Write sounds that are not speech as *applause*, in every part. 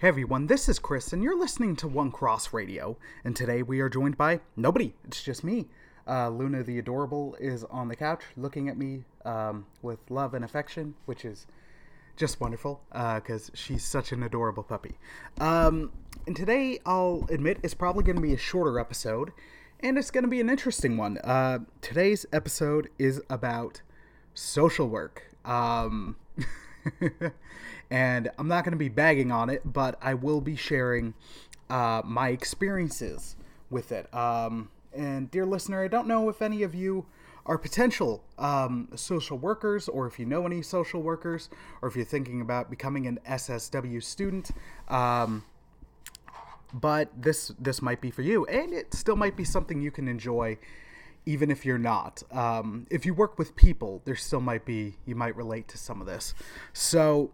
Hey everyone, this is Chris, and you're listening to One Cross Radio. And today we are joined by nobody. It's just me. Uh, Luna the Adorable is on the couch looking at me um, with love and affection, which is just wonderful because uh, she's such an adorable puppy. Um, and today, I'll admit, it's probably going to be a shorter episode, and it's going to be an interesting one. Uh, today's episode is about social work. Um, *laughs* *laughs* and I'm not going to be bagging on it, but I will be sharing uh, my experiences with it. Um, and, dear listener, I don't know if any of you are potential um, social workers, or if you know any social workers, or if you're thinking about becoming an SSW student. Um, but this this might be for you, and it still might be something you can enjoy, even if you're not. Um, if you work with people, there still might be you might relate to some of this. So,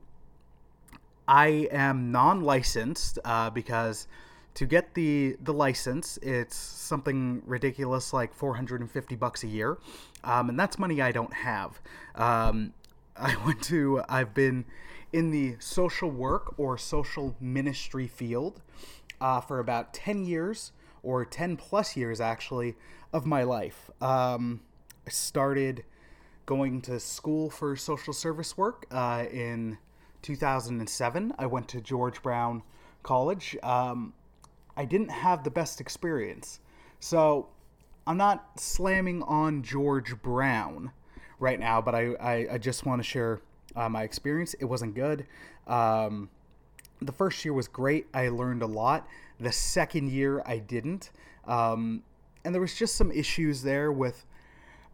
I am non-licensed uh, because to get the the license, it's something ridiculous like 450 bucks a year, um, and that's money I don't have. Um, I *laughs* went to I've been in the social work or social ministry field uh, for about 10 years or 10 plus years actually of my life. Um, I started going to school for social service work uh, in 2007. I went to George Brown College. Um, I didn't have the best experience. So I'm not slamming on George Brown right now, but I, I, I just want to share uh, my experience. It wasn't good. Um, the first year was great. I learned a lot. The second year, I didn't. Um, and there was just some issues there with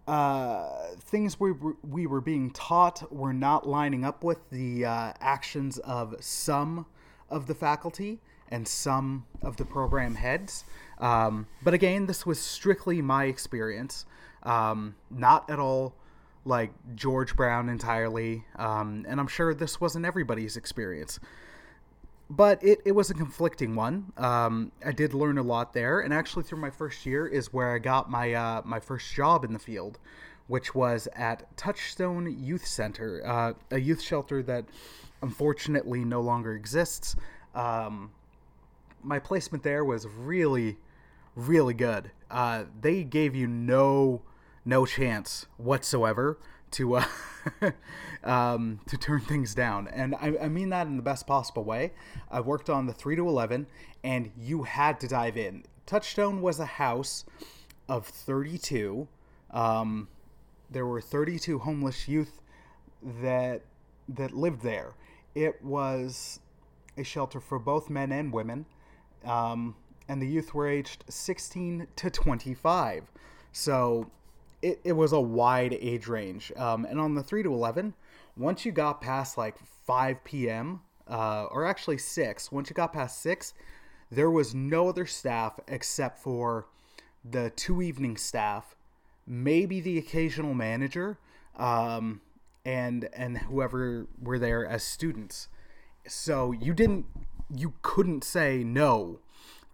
uh, things we were, we were being taught were not lining up with the uh, actions of some of the faculty and some of the program heads. Um, but again, this was strictly my experience, um, not at all like George Brown entirely. Um, and I'm sure this wasn't everybody's experience. But it, it was a conflicting one. Um, I did learn a lot there, and actually, through my first year is where I got my uh, my first job in the field, which was at Touchstone Youth Center, uh, a youth shelter that unfortunately no longer exists. Um, my placement there was really, really good. Uh, they gave you no no chance whatsoever to uh, *laughs* um, to turn things down, and I, I, mean that in the best possible way. I worked on the three to eleven, and you had to dive in. Touchstone was a house of thirty-two. Um, there were thirty-two homeless youth that that lived there. It was a shelter for both men and women um, and the youth were aged 16 to 25. So it, it was a wide age range. Um, and on the 3 to 11, once you got past like 5 p.m., uh, or actually 6, once you got past 6, there was no other staff except for the two evening staff, maybe the occasional manager, um, and and whoever were there as students. So you didn't you couldn't say no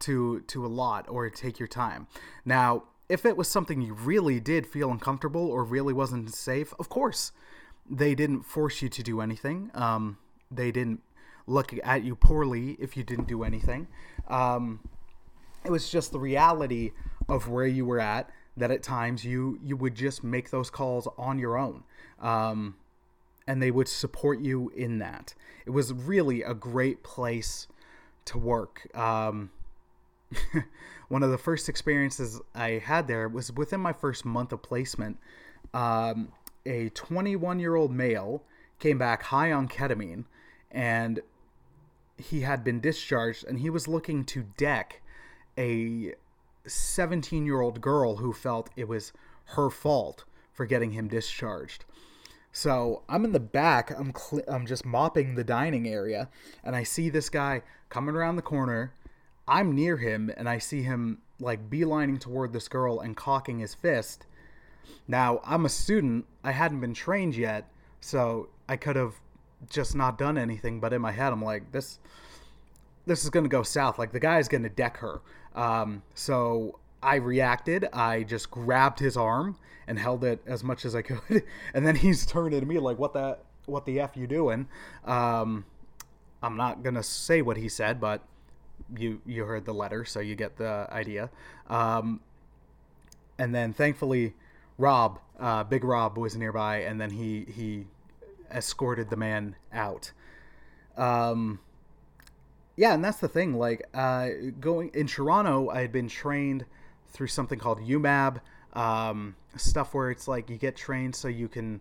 to to a lot or take your time. Now, if it was something you really did feel uncomfortable or really wasn't safe, of course, they didn't force you to do anything. Um, they didn't look at you poorly if you didn't do anything. Um, it was just the reality of where you were at that at times you you would just make those calls on your own. Um, and they would support you in that. It was really a great place to work. Um, *laughs* one of the first experiences I had there was within my first month of placement. Um, a 21 year old male came back high on ketamine and he had been discharged and he was looking to deck a 17 year old girl who felt it was her fault for getting him discharged. So I'm in the back. I'm cl- I'm just mopping the dining area, and I see this guy coming around the corner. I'm near him, and I see him like beelining toward this girl and cocking his fist. Now I'm a student. I hadn't been trained yet, so I could have just not done anything. But in my head, I'm like, this this is gonna go south. Like the guy's gonna deck her. Um, so I reacted. I just grabbed his arm and held it as much as I could, *laughs* and then he's turning to me like, "What the what the f you doing?" Um, I'm not gonna say what he said, but you you heard the letter, so you get the idea. Um, and then thankfully, Rob, uh, Big Rob, was nearby, and then he he escorted the man out. Um, yeah, and that's the thing. Like uh, going in Toronto, I had been trained through something called UMAB, um, stuff where it's like you get trained so you can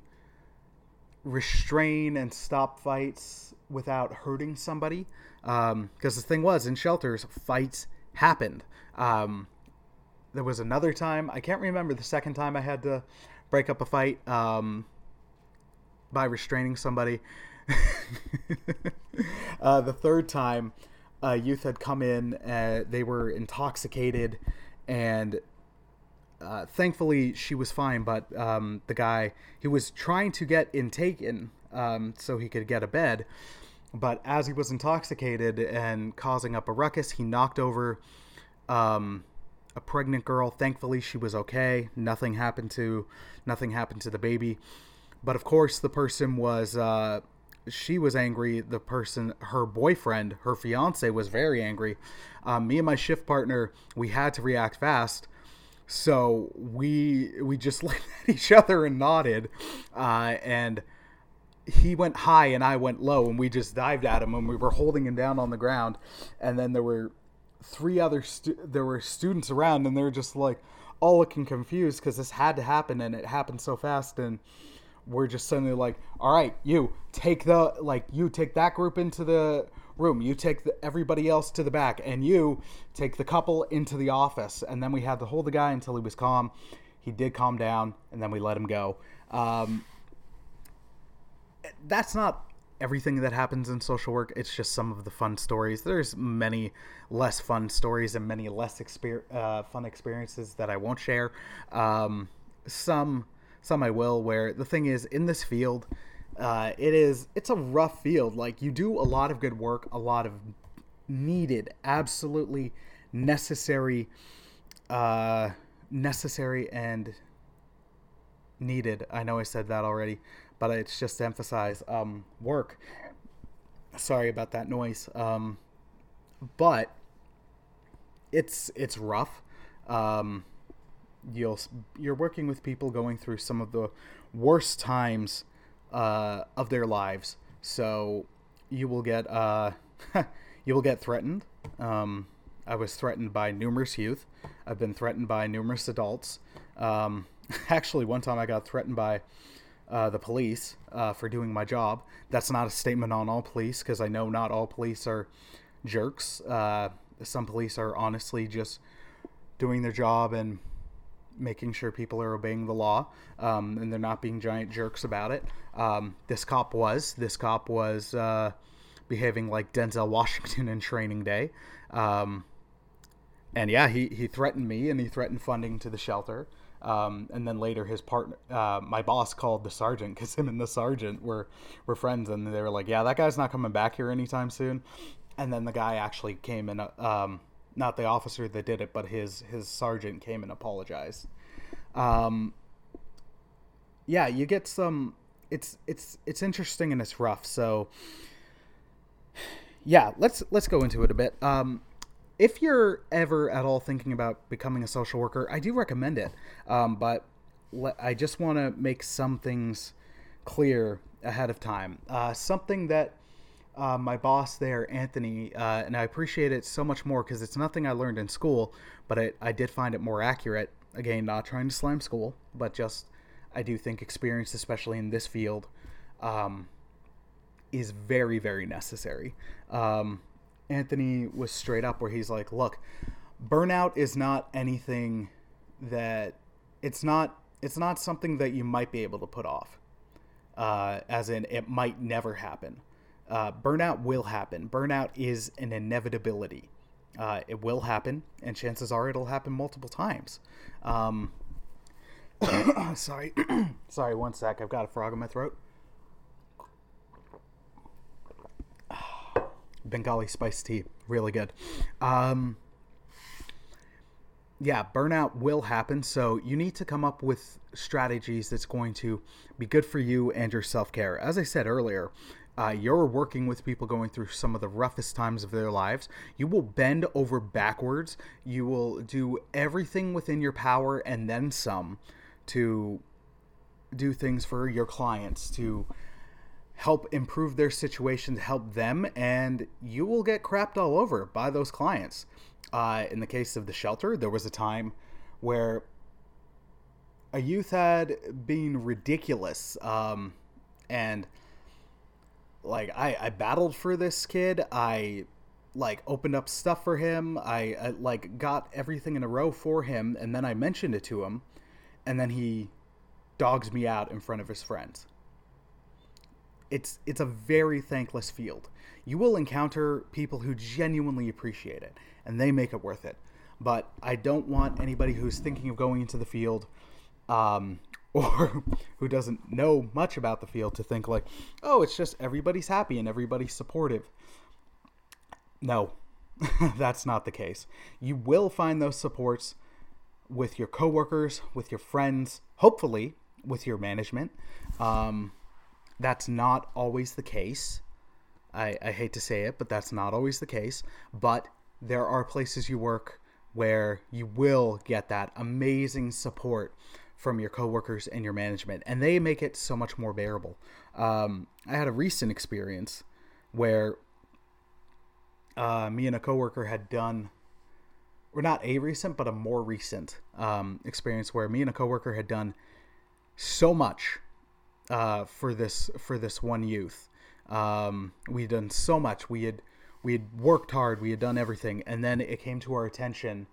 restrain and stop fights without hurting somebody. Because um, the thing was, in shelters, fights happened. Um, there was another time, I can't remember the second time I had to break up a fight um, by restraining somebody. *laughs* uh, the third time, a youth had come in, uh, they were intoxicated, and uh, thankfully she was fine. But um, the guy, he was trying to get intaken um, so he could get a bed. But as he was intoxicated and causing up a ruckus, he knocked over um, a pregnant girl. Thankfully, she was okay. Nothing happened to nothing happened to the baby. But of course, the person was uh, she was angry. The person, her boyfriend, her fiance, was very angry. Um, me and my shift partner, we had to react fast. So we we just *laughs* looked at each other and nodded, uh, and he went high and I went low, and we just dived at him, and we were holding him down on the ground, and then there were three other stu- there were students around, and they're just like all looking confused because this had to happen, and it happened so fast, and we're just suddenly like, all right, you take the like you take that group into the room, you take the, everybody else to the back, and you take the couple into the office, and then we had to hold the guy until he was calm. He did calm down, and then we let him go. Um, that's not everything that happens in social work. It's just some of the fun stories. There's many less fun stories and many less exper- uh, fun experiences that I won't share. Um, some some I will. Where the thing is, in this field, uh, it is it's a rough field. Like you do a lot of good work, a lot of needed, absolutely necessary, uh, necessary and needed. I know I said that already but it's just to emphasize um, work. Sorry about that noise. Um, but it's it's rough. Um, you'll you're working with people going through some of the worst times uh, of their lives, so you will get uh, *laughs* you will get threatened. Um, I was threatened by numerous youth. I've been threatened by numerous adults. Um, *laughs* actually, one time I got threatened by uh, the police uh, for doing my job. That's not a statement on all police because I know not all police are jerks. Uh, some police are honestly just doing their job and making sure people are obeying the law um, and they're not being giant jerks about it. Um, this cop was. This cop was uh, behaving like Denzel Washington in Training Day. Um, and yeah, he, he threatened me and he threatened funding to the shelter. Um, and then later, his partner, uh, my boss, called the sergeant because him and the sergeant were were friends, and they were like, "Yeah, that guy's not coming back here anytime soon." And then the guy actually came and, uh, um, not the officer that did it, but his his sergeant came and apologized. Um, yeah, you get some. It's it's it's interesting and it's rough. So, yeah, let's let's go into it a bit. Um, if you're ever at all thinking about becoming a social worker, I do recommend it. Um, but le- I just want to make some things clear ahead of time. Uh, something that uh, my boss there, Anthony, uh, and I appreciate it so much more because it's nothing I learned in school, but I, I did find it more accurate. Again, not trying to slam school, but just I do think experience, especially in this field, um, is very, very necessary. Um, Anthony was straight up where he's like, "Look, burnout is not anything that it's not it's not something that you might be able to put off. Uh, as in, it might never happen. Uh, burnout will happen. Burnout is an inevitability. Uh, it will happen, and chances are it'll happen multiple times. Um, *coughs* sorry, *coughs* sorry. One sec. I've got a frog in my throat. *sighs* Bengali spice tea, really good. Um, yeah, burnout will happen, so you need to come up with strategies that's going to be good for you and your self care. As I said earlier, uh, you're working with people going through some of the roughest times of their lives. You will bend over backwards. You will do everything within your power and then some to do things for your clients, to help improve their situation, to help them, and you will get crapped all over by those clients. Uh, in the case of the shelter, there was a time where a youth had been ridiculous um, and like I, I battled for this kid. I like opened up stuff for him. I, I like got everything in a row for him and then i mentioned it to him and then he dogs me out in front of his friends. It's it's a very thankless field. You will encounter people who genuinely appreciate it and they make it worth it. But i don't want anybody who's thinking of going into the field um, or *laughs* who doesn't know much about the field to think like, oh, it's just everybody's happy and everybody's supportive. No, *laughs* that's not the case. You will find those supports with your coworkers, with your friends, hopefully with your management. Um, that's not always the case. I, I hate to say it, but that's not always the case. But there are places you work where you will get that amazing support from your coworkers and your management, and they make it so much more bearable. Um, I had a recent experience where uh, me and a coworker had done, or not a recent, but a more recent um, experience where me and a coworker had done so much uh, for this for this one youth. Um, we had done so much. We had we had worked hard. We had done everything, and then it came to our attention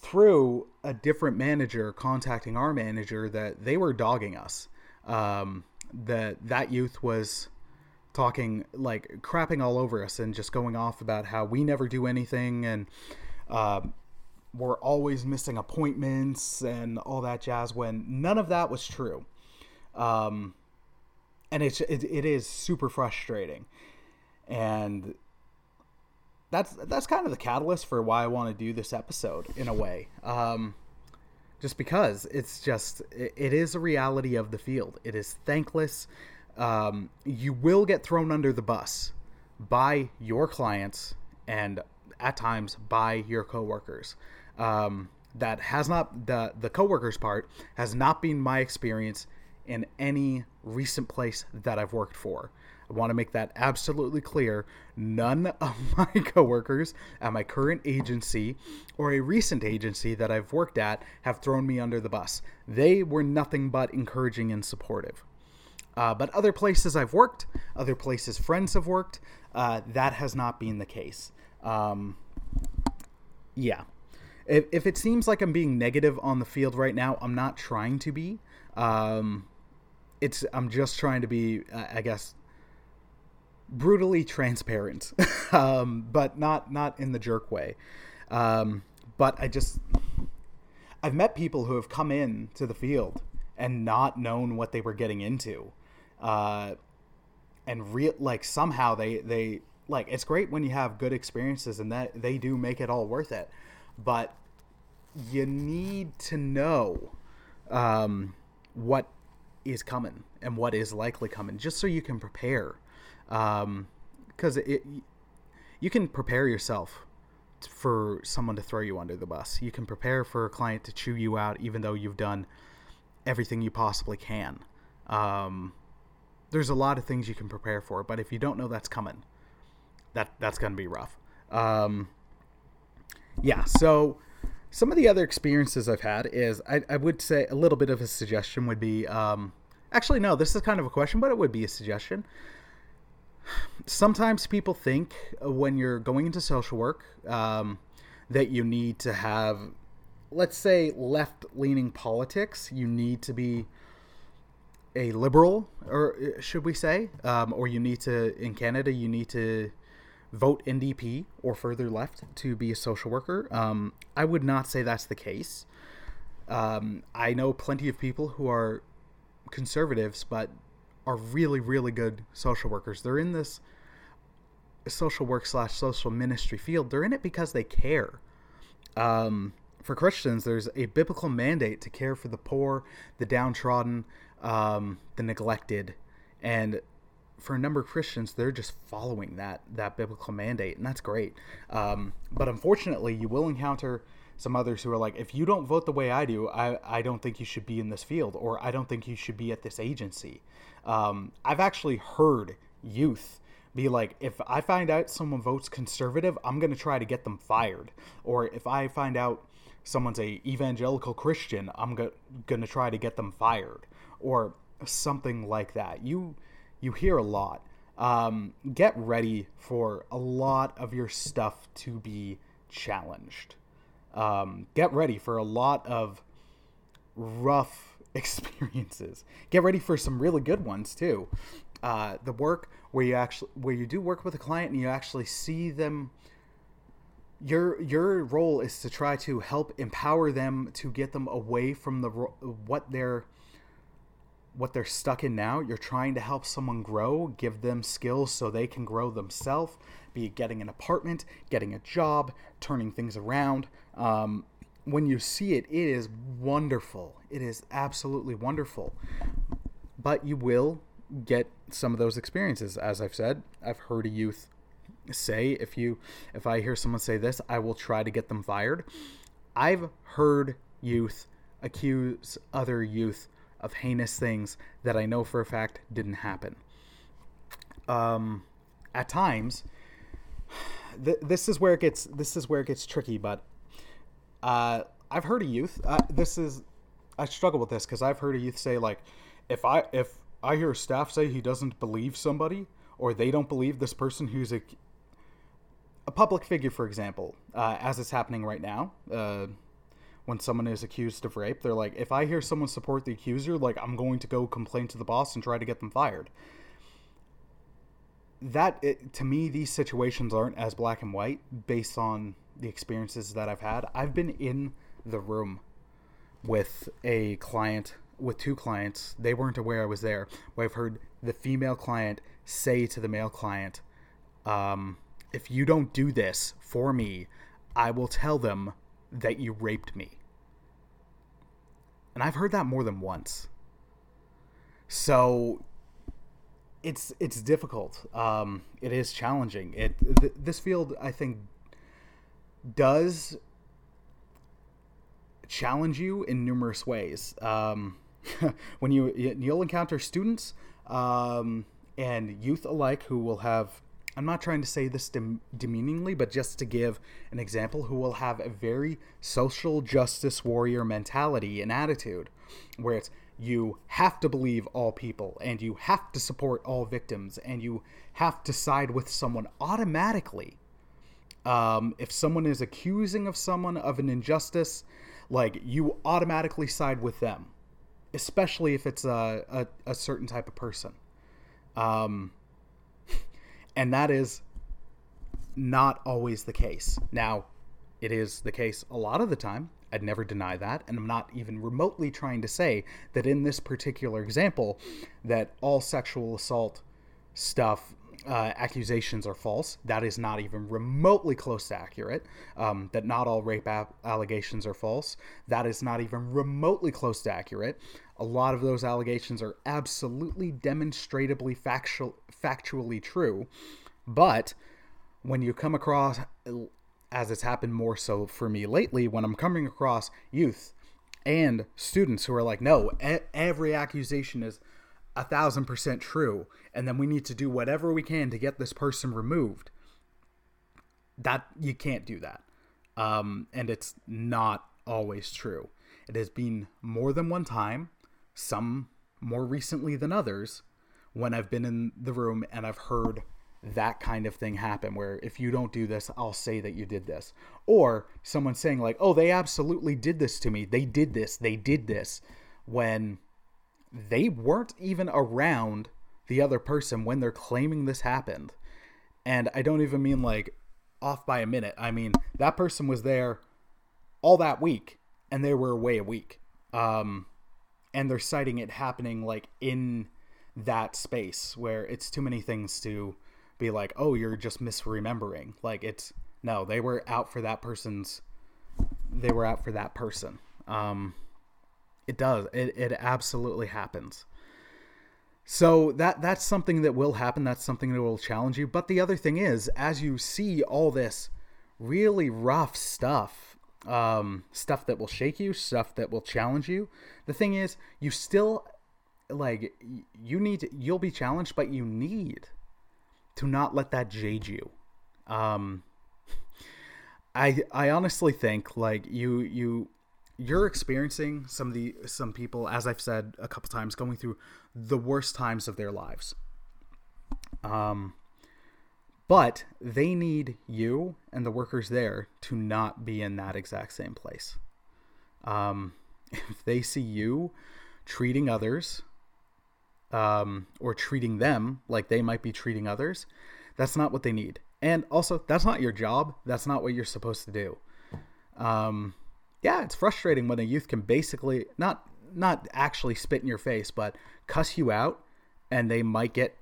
through a different manager contacting our manager that they were dogging us. Um, that that youth was talking like crapping all over us and just going off about how we never do anything and uh, we're always missing appointments and all that jazz when none of that was true. Um, and it's it, it is super frustrating and that's that's kind of the catalyst for why I want to do this episode in a way. Um, just because it's just it, it is a reality of the field. It is thankless. Um, you will get thrown under the bus by your clients and at times by your coworkers. Um, that has not the the coworkers part has not been my experience in any recent place that I've worked for. I want to make that absolutely clear. None of *laughs* my coworkers at my current agency or a recent agency that I've worked at have thrown me under the bus. They were nothing but encouraging and supportive. Uh, but other places I've worked, other places friends have worked, uh, that has not been the case. Um, yeah. If, if it seems like I'm being negative on the field right now, I'm not trying to be. Um, it's I'm just trying to be, I guess, brutally transparent, *laughs* um, but not not in the jerk way. Um, but I just I've met people who have come in to the field and not known what they were getting into, uh, and real like somehow they they like it's great when you have good experiences and that they do make it all worth it, but you need to know um, what is coming and what is likely coming just so you can prepare because um, it you can prepare yourself for someone to throw you under the bus. You can prepare for a client to chew you out, even though you've done everything you possibly can. Um, there's a lot of things you can prepare for, but if you don't know that's coming, that that's gonna be rough. Um, yeah. So some of the other experiences I've had is I, I would say a little bit of a suggestion would be um, actually no, this is kind of a question, but it would be a suggestion sometimes people think when you're going into social work um, that you need to have, let's say, left leaning politics. You need to be a liberal, or uh, should we say, um, or you need to, in Canada, you need to vote NDP or further left to be a social worker. Um, I would not say that's the case. Um, I know plenty of people who are conservatives, but are really, really good social workers. They're in this social work slash social ministry field. They're in it because they care. Um, for Christians, there's a biblical mandate to care for the poor, the downtrodden, um, the neglected, and for a number of Christians, they're just following that that biblical mandate, and that's great. Um, but unfortunately, you will encounter some others who are like, if you don't vote the way I do, I, I don't think you should be in this field, or I don't think you should be at this agency. Um, I've actually heard youth be like, if I find out someone votes conservative, I'm going to try to get them fired. Or if I find out someone's a evangelical Christian, I'm go- going to try to get them fired. Or something like that. You you hear a lot. Um, get ready for a lot of your stuff to be challenged. Um, get ready for a lot of rough *laughs* experiences. Get ready for some really good ones too. Uh, the work where you actually where you do work with a client and you actually see them your your role is to try to help empower them to get them away from the what they're what they're stuck in now. You're trying to help someone grow, give them skills so they can grow themselves, be it getting an apartment, getting a job, turning things around. Um, when you see it, it is wonderful. It is absolutely wonderful. But you will get some of those experiences. As I've said, I've heard a youth say if you if I hear someone say this, I will try to get them fired. I've heard youth accuse other youth of heinous things that I know for a fact didn't happen. Um, at times, *sighs* th- this is where it gets this is where it gets tricky. But uh, I've heard a youth. Uh, this is I struggle with this because I've heard a youth say like, if I if I hear staff say he doesn't believe somebody or they don't believe this person who's a a public figure, for example, uh, as it's happening right now. Uh, when someone is accused of rape, they're like, if I hear someone support the accuser, like I'm going to go complain to the boss and try to get them fired. That it, to me, these situations aren't as black and white based on the experiences that I've had. I've been in the room with a client, with two clients. They weren't aware I was there. Where I've heard the female client say to the male client, um, "If you don't do this for me, I will tell them that you raped me." and I've heard that more than once. So it's it's difficult. Um, it is challenging. It th- this field I think does challenge you in numerous ways. Um, *laughs* when you you'll encounter students um, and youth alike who will have I'm not trying to say this dem- demeaningly, but just to give an example, who will have a very social justice warrior mentality and attitude, where it's you have to believe all people and you have to support all victims and you have to side with someone automatically. Um, if someone is accusing of someone of an injustice, like you automatically side with them, especially if it's a, a, a certain type of person. Um, *laughs* and that is not always the case. Now, it is the case a lot of the time. I'd never deny that, and I'm not even remotely trying to say that in this particular example that all sexual assault stuff uh, accusations are false. That is not even remotely close to accurate. Um, that not all rape a- allegations are false. That is not even remotely close to accurate. A lot of those allegations are absolutely demonstrably factual, factually true. But when you come across, as it's happened more so for me lately, when I'm coming across youth and students who are like, no, e- every accusation is a thousand percent true, and then we need to do whatever we can to get this person removed. That you can't do that. Um, and it's not always true. It has been more than one time some more recently than others, when I've been in the room and I've heard that kind of thing happen where if you don't do this i'll say that you did this or someone saying like oh they absolutely did this to me they did this they did this when they weren't even around the other person when they're claiming this happened and i don't even mean like off by a minute i mean that person was there all that week and they were away a week um and they're citing it happening like in that space where it's too many things to be like, oh, you're just misremembering. Like it's no, they were out for that person's. They were out for that person. Um, it does. It it absolutely happens. So that that's something that will happen. That's something that will challenge you. But the other thing is, as you see all this really rough stuff, um, stuff that will shake you, stuff that will challenge you, the thing is, you still like you need to, you'll be challenged, but you need to not let that jade you. Um, *laughs* I I honestly think like you you you're experiencing some of the some people as I've said a couple times going through the worst times of their lives. Um but they need you and the workers there to not be in that exact same place. Um *laughs* if they see you treating others um or treating them like they might be treating others, that's not what they need. And also, that's not your job. That's not what you're supposed to do. Um yeah, it's frustrating when a youth can basically not not actually spit in your face, but cuss you out, and they might get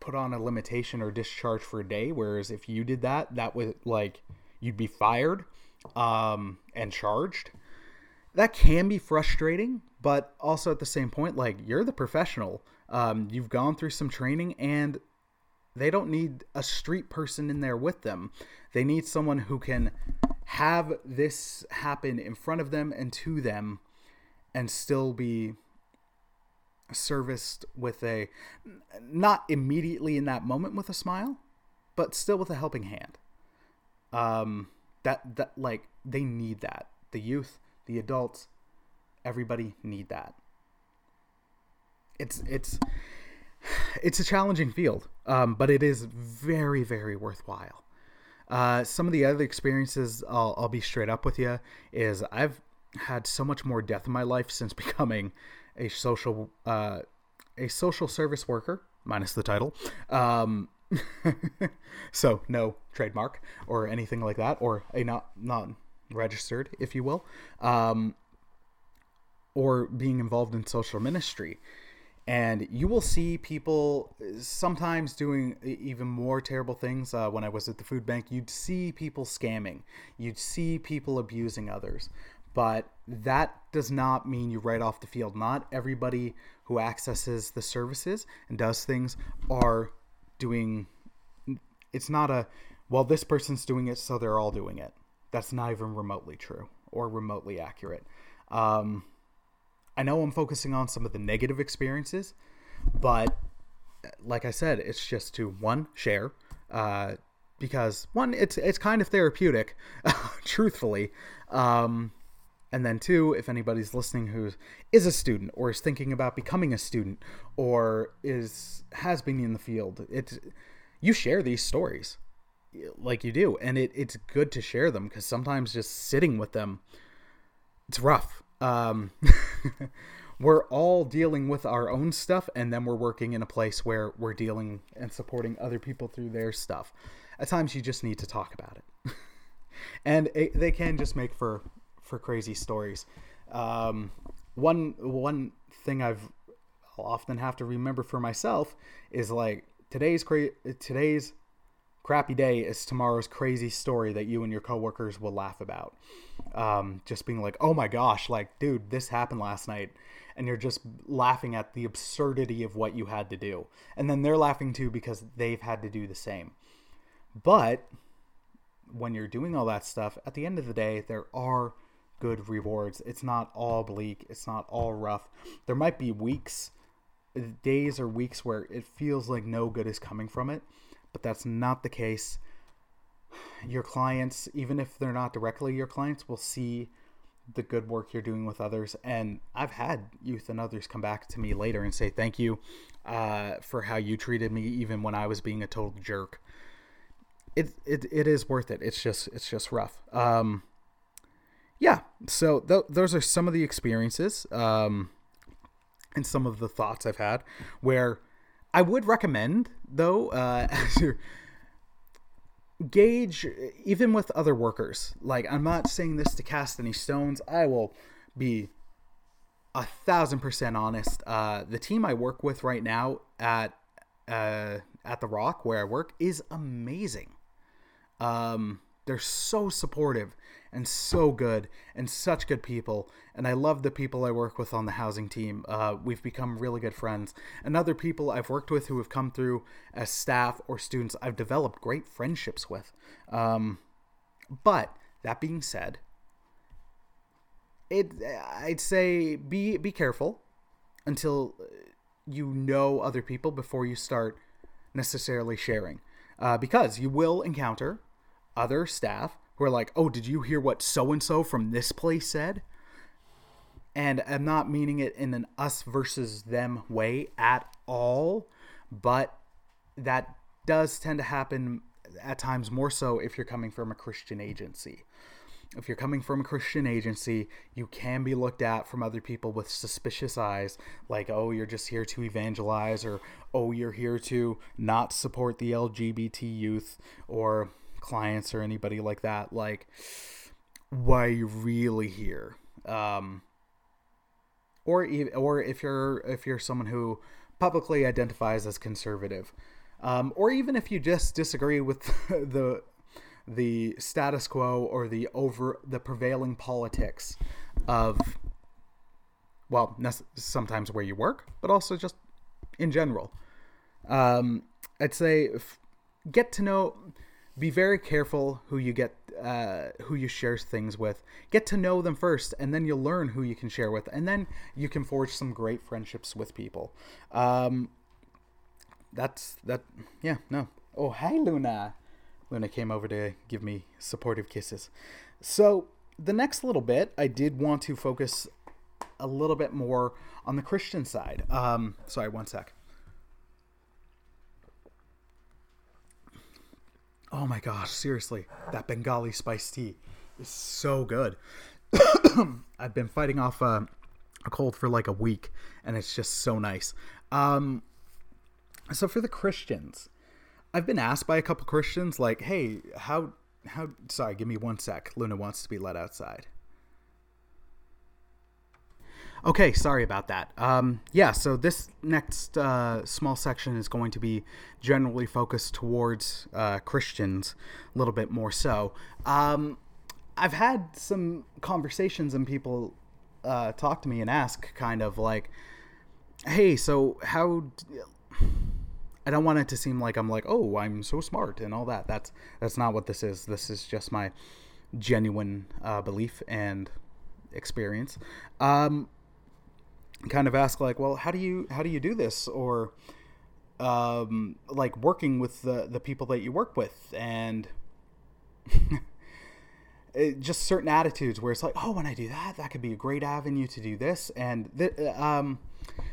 put on a limitation or discharge for a day. Whereas if you did that, that would like you'd be fired um, and charged. That can be frustrating, but also at the same point, like you're the professional. Um, you've gone through some training, and they don't need a street person in there with them. They need someone who can have this happen in front of them and to them and still be serviced with a not immediately in that moment with a smile but still with a helping hand. Um that that like they need that. The youth the adults everybody need that. It's it's *sighs* it's a challenging field um, but it is very very worthwhile uh, some of the other experiences, I'll, I'll be straight up with you, is I've had so much more death in my life since *laughs* becoming a social uh, a social service worker, minus the title. Um, *laughs* so no trademark or anything like that, or a not not registered, if you will, um, or being involved in social ministry and you will see people sometimes doing even more terrible things. Uh, when I was at the food bank, you'd see people scamming, you'd see people abusing others, but that does not mean you write off the field. Not everybody who accesses the services and does things are doing. It's not a well, this person's doing it, so they're all doing it. That's not even remotely true or remotely accurate. Um, I know I'm focusing on some of the negative experiences, but like I said, it's just to one share, uh, because one, it's it's kind of therapeutic, *laughs* truthfully, um, and then two, if anybody's listening who is a student or is thinking about becoming a student or is has been in the field, it's you share these stories like you do, and it, it's good to share them because sometimes just sitting with them, it's rough um, *laughs* we're all dealing with our own stuff, and then we're working in a place where we're dealing and supporting other people through their stuff. At times, you just need to talk about it, *laughs* and it, they can just make for for crazy stories. Um, one one thing I've I'll often have to remember for myself is like today's cra- today's crappy day is tomorrow's crazy story that you and your coworkers will laugh about. Um, just being like, oh my gosh, like, dude, this happened last night. And you're just laughing at the absurdity of what you had to do. And then they're laughing too because they've had to do the same. But when you're doing all that stuff, at the end of the day, there are good rewards. It's not all bleak, it's not all rough. There might be weeks, days, or weeks where it feels like no good is coming from it but that's not the case. Your clients, even if they're not directly your clients, will see the good work you're doing with others. And I've had youth and others come back to me later and say, Thank you uh, for how you treated me, even when I was being a total jerk. It, it, it is worth it. It's just it's just rough. Um, yeah. So th- those are some of the experiences um, and some of the thoughts I've had where I would recommend though, uh, *laughs* gauge, even with other workers. Like I'm not saying this to cast any stones. I will be a thousand percent honest. Uh, the team I work with right now at uh, at the Rock where I work is amazing. Um, they're so supportive and so good and such good people. And I love the people I work with on the housing team. Uh, we've become really good friends. And other people I've worked with who have come through as staff or students, I've developed great friendships with. Um, but that being said, it I'd say be be careful until you know other people before you start necessarily sharing, uh, because you will encounter other staff who are like, "Oh, did you hear what so and so from this place said?" And I'm not meaning it in an us versus them way at all, but that does tend to happen at times more so if you're coming from a Christian agency if you're coming from a Christian agency, you can be looked at from other people with suspicious eyes, like, oh, you're just here to evangelize, or oh, you're here to not support the LGBT youth or clients or anybody like that. Like, why are you really here? Um, or or if you're if you're someone who publicly identifies as conservative, um, or even if you just disagree with *laughs* the the status quo or the over the prevailing politics of well sometimes where you work but also just in general um, i'd say get to know be very careful who you get uh, who you share things with get to know them first and then you'll learn who you can share with and then you can forge some great friendships with people um, that's that yeah no oh hi luna Luna came over to give me supportive kisses. So, the next little bit, I did want to focus a little bit more on the Christian side. Um, sorry, one sec. Oh my gosh, seriously, that Bengali spiced tea is so good. *coughs* I've been fighting off a, a, cold for like a week, and it's just so nice. Um, so for the Christians, I've been asked by a couple Christians, like, "Hey, how how?" Sorry, give me one sec. Luna wants to be let outside. Okay, sorry about that. Um, yeah, so this next uh, small section is going to be generally focused towards uh, Christians a little bit more so. Um, I've had some conversations and people uh, talk to me and ask, kind of like, "Hey, so how?" I don't want it to seem like I'm like, oh, I'm so smart and all that. That's that's not what this is. This is just my genuine uh, belief and experience. Um, kind of ask like, well, how do you how do you do this, or um, like working with the the people that you work with, and *laughs* it, just certain attitudes where it's like, oh, when I do that, that could be a great avenue to do this, and th- um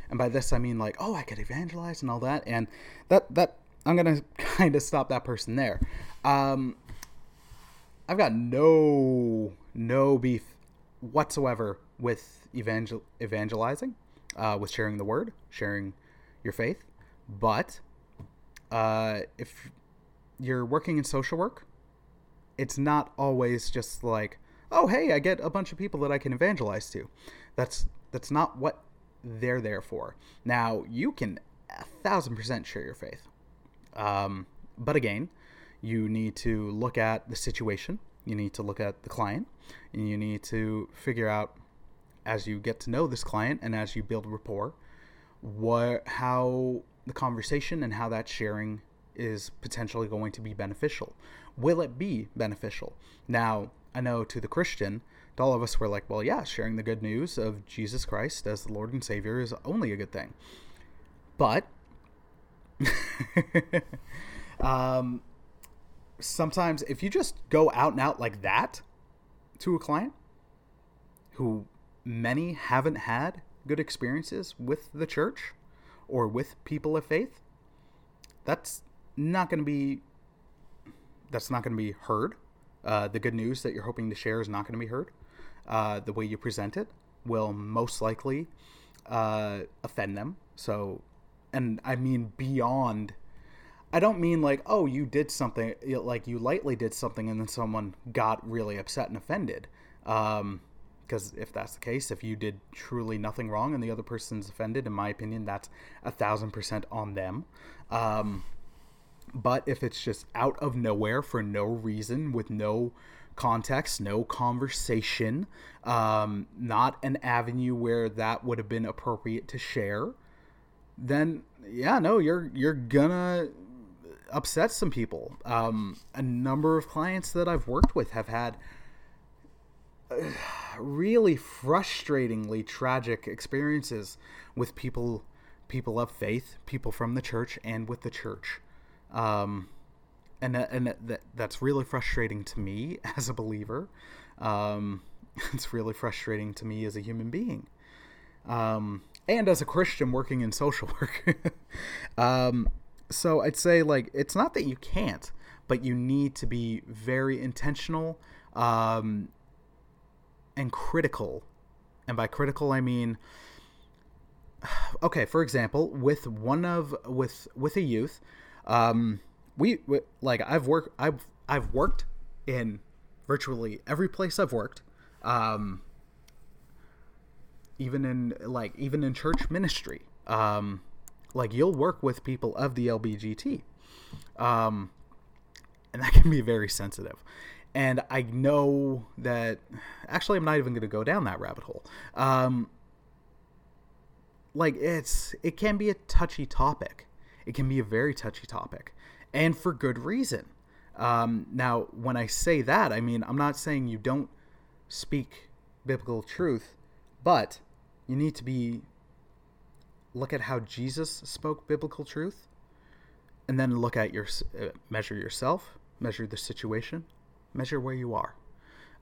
and by this I mean like, oh, I could evangelize and all that, and that that I'm gonna *laughs* kind of stop that person there. Um, I've got no no beef whatsoever with evangel evangelizing, uh, with sharing the word, sharing your faith, but uh, if you're working in social work, it's not always just like, oh, hey, I get a bunch of people that I can evangelize to. That's that's not what they're there for. Now, you can a thousand percent share your faith. Um, but again, you need to look at the situation, you need to look at the client, and you need to figure out as you get to know this client and as you build rapport, what how the conversation and how that sharing is potentially going to be beneficial. Will it be beneficial? Now, I know to the Christian, all of us were like, well, yeah, sharing the good news of Jesus Christ as the Lord and Savior is only a good thing. But *laughs* um, sometimes if you just go out and out like that to a client who many haven't had good experiences with the church or with people of faith, that's not going to be that's not going to be heard. Uh, the good news that you're hoping to share is not going to be heard uh, the way you present it will most likely uh, offend them. So, and I mean beyond. I don't mean like, oh, you did something, like you lightly did something and then someone got really upset and offended. Because if that's the case, if you did truly nothing wrong and the other person's offended, in my opinion, that's a thousand percent on them. Um, But if it's just out of nowhere for no reason, with no context, no conversation, um, not an avenue where that would have been appropriate to share, then yeah, no, you're you're gonna upset some people. Um, a number of clients that I've worked with have had really frustratingly tragic experiences with people people of faith, people from the church, and with the church. Um, and that, and that, that's really frustrating to me *laughs* as a believer. Um, *laughs* it's really frustrating to me as a human being. Um, and as a Christian working in social *laughs* work. um, so I'd say like it's not that you can't, but you need to be very intentional um, and critical. And by critical, I mean *sighs* okay. For example, with one of with with a youth, um, we, we like I've worked I've I've worked in virtually every place I've worked. Um, even in like even in church ministry. Um, like you'll work with people of the LBGT, um, and that can be very sensitive. And I know that actually, I'm not even going to go down that rabbit hole. Um, like it's it can be a touchy topic. It can be a very touchy topic, and for good reason. Um, now, when I say that, I mean I'm not saying you don't speak biblical truth, but you need to be look at how Jesus spoke biblical truth, and then look at your uh, measure yourself, measure the situation, measure where you are,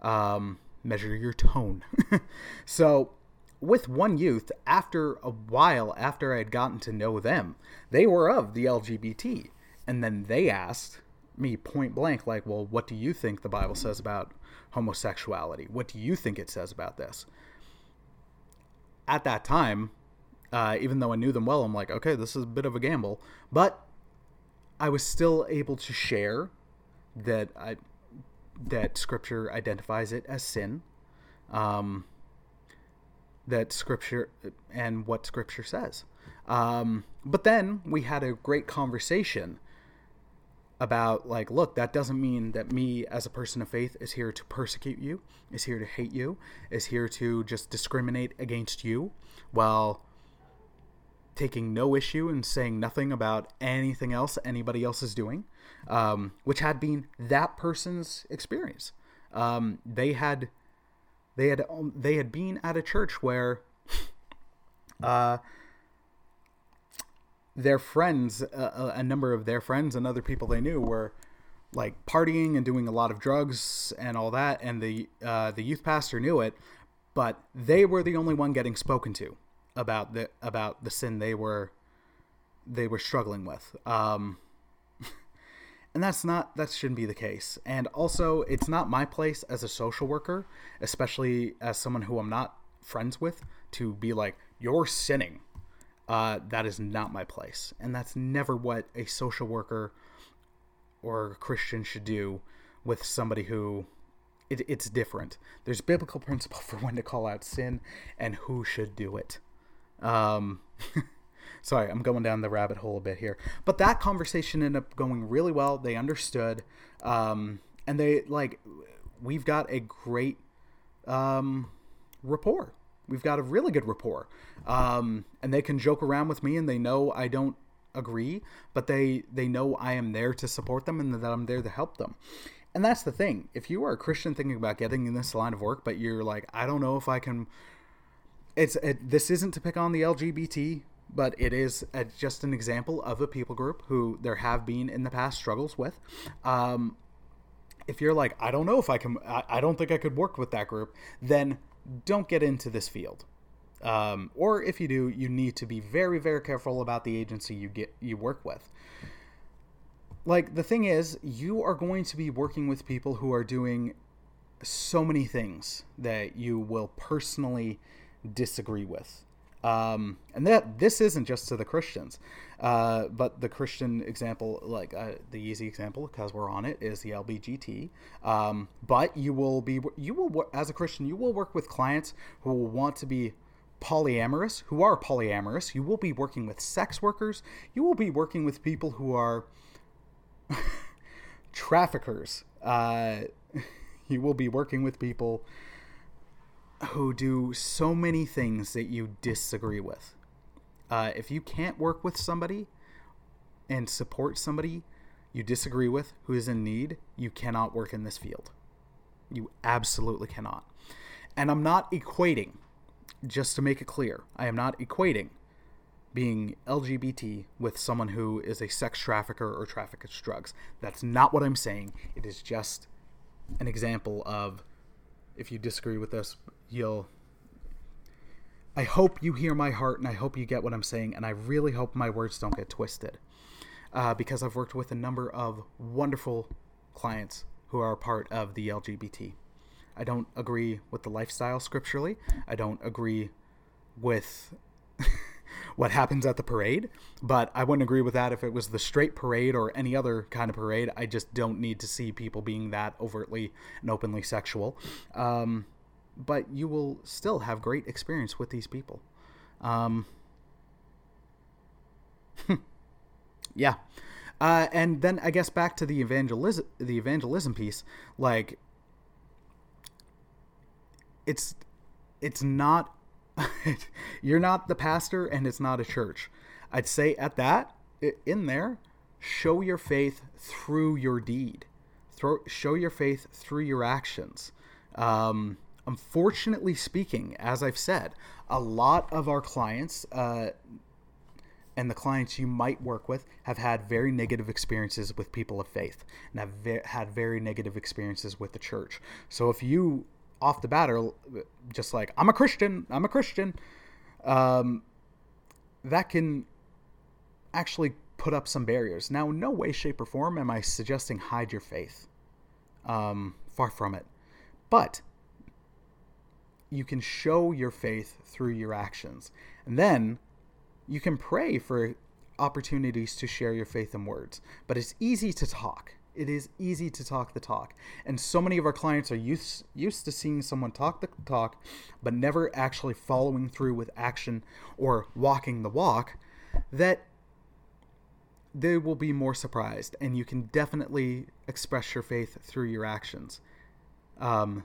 um, measure your tone. *laughs* so, with one youth, after a while, after I had gotten to know them, they were of the LGBT, and then they asked me point blank, like, "Well, what do you think the Bible says about homosexuality? What do you think it says about this?" At that time, uh, even though I knew them well, I'm like, okay, this is a bit of a gamble, but I was still able to share that I that Scripture identifies it as sin, um, that Scripture and what Scripture says. Um, but then we had a great conversation about like, look, that doesn't mean that me as a person of faith is here to persecute you, is here to hate you, is here to just discriminate against you. while taking no issue and saying nothing about anything else anybody else is doing, um, which had been that person's experience. Um, they had they had they had been at a church where uh, their friends, uh, a number of their friends and other people they knew were like partying and doing a lot of drugs and all that, and the uh, the youth pastor knew it, but they were the only one getting spoken to about the about the sin they were they were struggling with. Um, and that's not that shouldn't be the case. And also, it's not my place as a social worker, especially as someone who I'm not friends with, to be like you're sinning. Uh, that is not my place, and that's never what a social worker or a Christian should do with somebody who it, it's different. There's biblical principle *laughs* for when to call out sin and who should do it. Um, *laughs* sorry, I'm going down the rabbit hole a bit here. But that conversation ended up going really well. They understood. Um, and they, like, we've got a great um, rapport. We've got a really good rapport. Um, and they can joke around with me and they know I don't agree, but they, they know I am there to support them and that I'm there to help them. And that's the thing. If you are a Christian thinking about getting in this line of work, but you're like, I don't know if I can it's it, this isn't to pick on the LGBT, but it is a, just an example of a people group who there have been in the past struggles with. Um, if you're like, I don't know if I can, I, I, don't think I could work with that group, then don't get into this field. Um, or if you do, you need to be very, very careful about the agency you get you work with. Like the thing is, you are going to be working with people who are doing so many things that you will personally disagree with. Um, and that this isn't just to the Christians, uh, but the Christian example, like uh, the easy example, because we're on it, is the LBGT. Um, but you will be, you will, as a Christian, you will work with clients who will want to be polyamorous, who are polyamorous. You will be working with sex workers. You will be working with people who are *laughs* traffickers. Uh, *laughs* you will be working with people who do so many things that you disagree with. Uh, if you can't work with somebody and support somebody you disagree with who is in need, you cannot work in this field. You absolutely cannot. And I'm not equating, just to make it clear, I am not equating being LGBT with someone who is a sex trafficker or traffics drugs. That's not what I'm saying. It is just an example of if you disagree with this, you'll. I hope you hear my heart and I hope you get what I'm saying, and I really hope my words don't get twisted. Uh, because I've worked with a number of wonderful clients who are part of the LGBT. I don't agree with the lifestyle scripturally. I don't agree with *laughs* what happens at the parade, but I wouldn't agree with that if it was the straight parade or any other kind of parade. I just don't need to see people being that overtly and openly sexual. Um, but you will still have great experience with these people. Um, yeah. Uh, and then I guess back to the evangelism, the evangelism piece, like it's it's not *laughs* you're not the pastor and it's not a church. I'd say at that in there, show your faith through your deed. Throw, show your faith through your actions. Um, unfortunately speaking, as I've said, a lot of our clients uh, and the clients you might work with have had very negative experiences with people of faith and have ve- had very negative experiences with the church. So if you off the bat are just like I'm a Christian, I'm a Christian, um, that can actually put up some barriers. Now, no way, shape, or form am I suggesting hide your faith. Um, far from it, but you can show your faith through your actions, and then you can pray for opportunities to share your faith in words. But it's easy to talk it is easy to talk the talk. And so many of our clients are used, used to seeing someone talk the talk, but never actually following through with action or walking the walk that they will be more surprised. And you can definitely express your faith through your actions, um,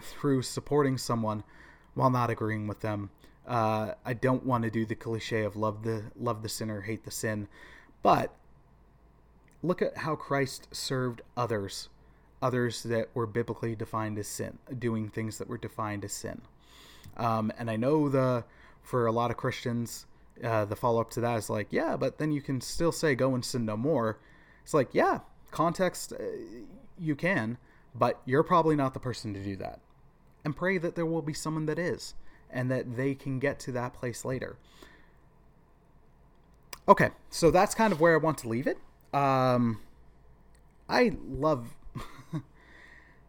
through supporting someone while not agreeing with them. Uh, I don't want to do the cliche of love the love the sinner, hate the sin, but look at how Christ served others, others that were biblically defined as sin, doing things that were defined as sin. Um, and I know the for a lot of Christians, uh, the follow up to that is like, yeah, but then you can still say go and sin no more. It's like, yeah, context, uh, you can, but you're probably not the person to do that. And pray that there will be someone that is, and that they can get to that place later. Okay, so that's kind of where I want to leave it. Um, I love. *laughs*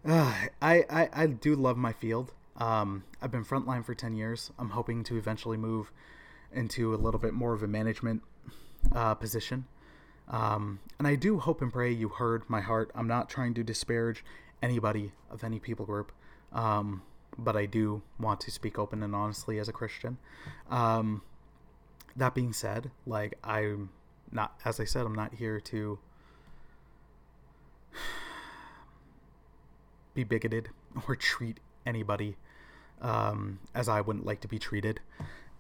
uh, I, I I do love my field. Um, I've been frontline for ten years. I'm hoping to eventually move into a little bit more of a management uh, position. Um, and I do hope and pray you heard my heart. I'm not trying to disparage anybody of any people group, um, but I do want to speak open and honestly as a Christian. Um, that being said, like I'm not as I said, I'm not here to *sighs* be bigoted or treat anybody um, as I wouldn't like to be treated.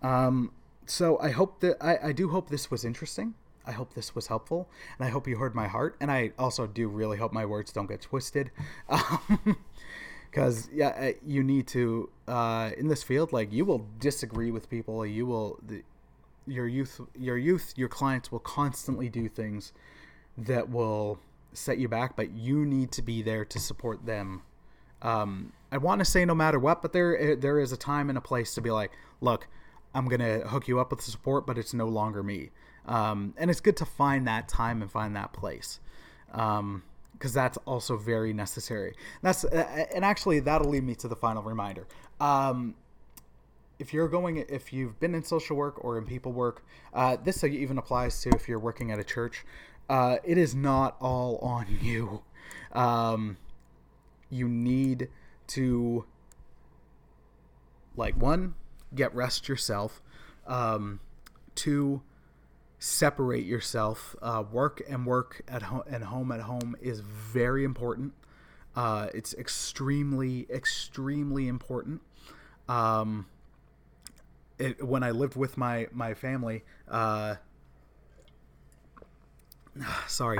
Um, so I hope that I, I do hope this was interesting. I hope this was helpful, and I hope you heard my heart. And I also do really hope my words don't get twisted, *laughs* because um, yeah, you need to uh, in this field. Like you will disagree with people. You will your youth your youth your clients will constantly do things that will set you back but you need to be there to support them um, i want to say no matter what but there eh, there is a time and a place to be like look i'm gonna hook you up with support but it's no longer me um, and it's good to find that time and find that place because that's also very necessary. That's and actually that'll lead me to the final reminder. Um, if you're going if you've been in social work or in people work uh, this even applies to if you're working at a church. Uh, it is not all on you. Um, you need to like one get rest yourself. Um, two separate yourself. Uh, work and work at home and home at home is very important. Uh, it's extremely, extremely important. Um, it, when I lived with my my family, uh, *sighs* sorry,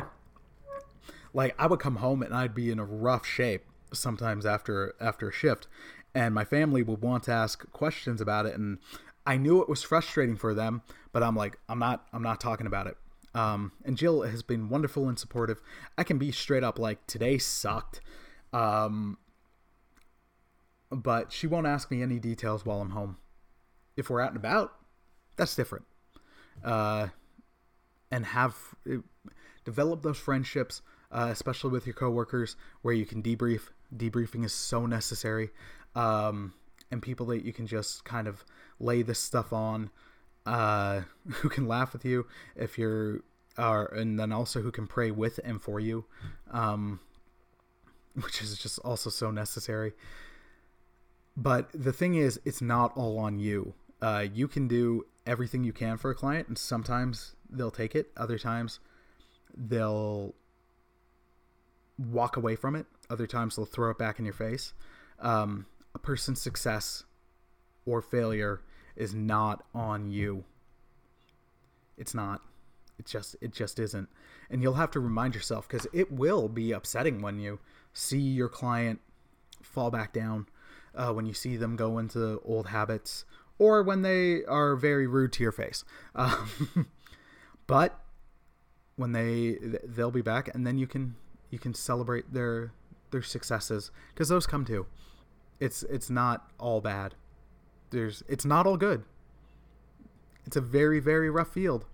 like I would come home and I'd be in a rough shape sometimes after after a shift, and my family would want to ask questions about it, and I knew it was frustrating for them, but I'm like, I'm not I'm not talking about it. Um, and Jill has been wonderful and supportive. I can be straight up like today sucked. Um, but she won't ask me any details while I'm home. If we're out and about, that's different. Uh, and have uh, develop those friendships, uh, especially with your coworkers, where you can debrief. Debriefing is so necessary, um, and people that you can just kind of lay this stuff on, uh, *laughs* who can laugh with you if you're, are, and then also who can pray with and for you, um, *laughs* which is just also so necessary. But the thing is, it's not all on you. Uh, you can do everything you can for a client, and sometimes they'll take it. Other times, they'll walk away from it. Other times, they'll throw it back in your face. Um, a person's success or failure is not on you. It's not. It just it just isn't. And you'll have to remind yourself because it will be upsetting when you see your client fall back down, uh, when you see them go into old habits, or when they are very rude to your face. *laughs* Um, but when they they'll be back, and then you can you can celebrate their their successes because those come too. It's it's not all bad. There's it's not all good. It's a very very rough field,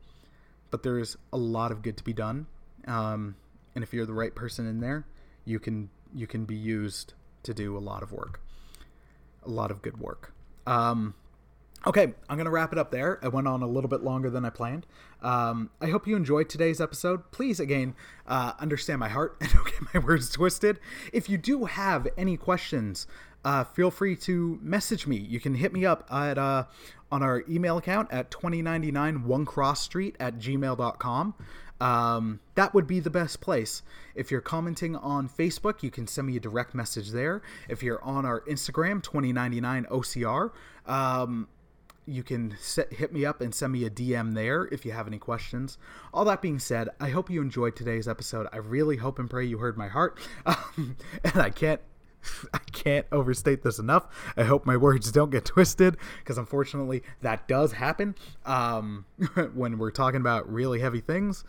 but there's a lot of good to be done. Um, and if you're the right person in there, you can you can be used to do a lot of work, a lot of good work. Um, Okay, I'm to wrap it up there. I went on a little bit longer than I planned. Um, I hope you enjoyed today's episode. Please, again, uh, understand my heart *laughs* and don't get my words twisted. If you do have any questions, uh, feel free to message me. You can hit me up at uh, on our email account at 2099 One Cross Street at gmail.com. Um, that would be the best place. If you're commenting on Facebook, you can send me a direct message there. If you're on our Instagram, 2099 OCR, um, you can hit me up and send me a DM there if you have any questions. All that being said, I hope you enjoyed today's episode. I really hope and pray you heard my heart. Um, *laughs* and I can't *laughs* I can't overstate this enough. I hope my words don't get *laughs* twisted because unfortunately that does happen um, *laughs* when we're talking about really heavy things.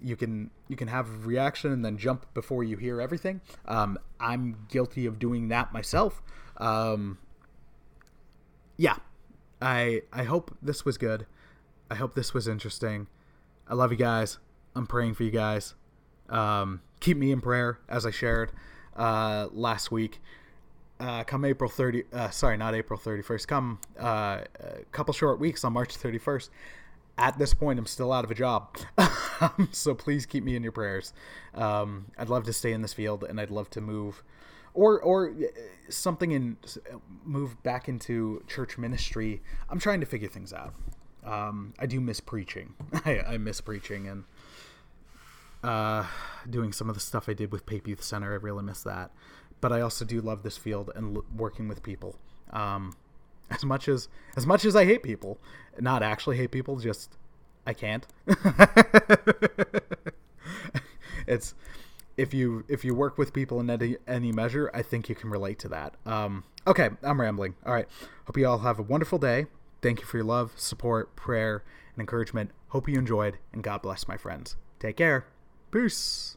You can you can have a reaction and then jump before you hear everything. Um, I'm guilty of doing that myself. Um, yeah, I I hope this was good. I hope this was interesting. I love you guys. I'm praying for you guys. Um, keep me in prayer as I shared uh, last week. Uh, come April 30, uh, sorry, not April 31st, come uh, a couple short weeks on March 31st. At this point, I'm still out of a job. *laughs* so please keep me in your prayers. Um, I'd love to stay in this field and I'd love to move or or uh, something and move back into church ministry. I'm trying to figure things out. Um, I do miss preaching. *laughs* I, I miss preaching and uh, doing some of the stuff I did with Pape Youth Center. I really miss that. But I also do love this field and l- working with people. Um, *laughs* as much as as much as I hate people, not actually hate people, just I can't. *laughs* it's if you if you work with people in any, any measure, I think you can relate to that. Um, okay, I'm rambling. All right. Hope you all have a wonderful day. Thank you for your love, support, prayer, and encouragement. Hope you enjoyed, and God bless my friends. Take care. Peace.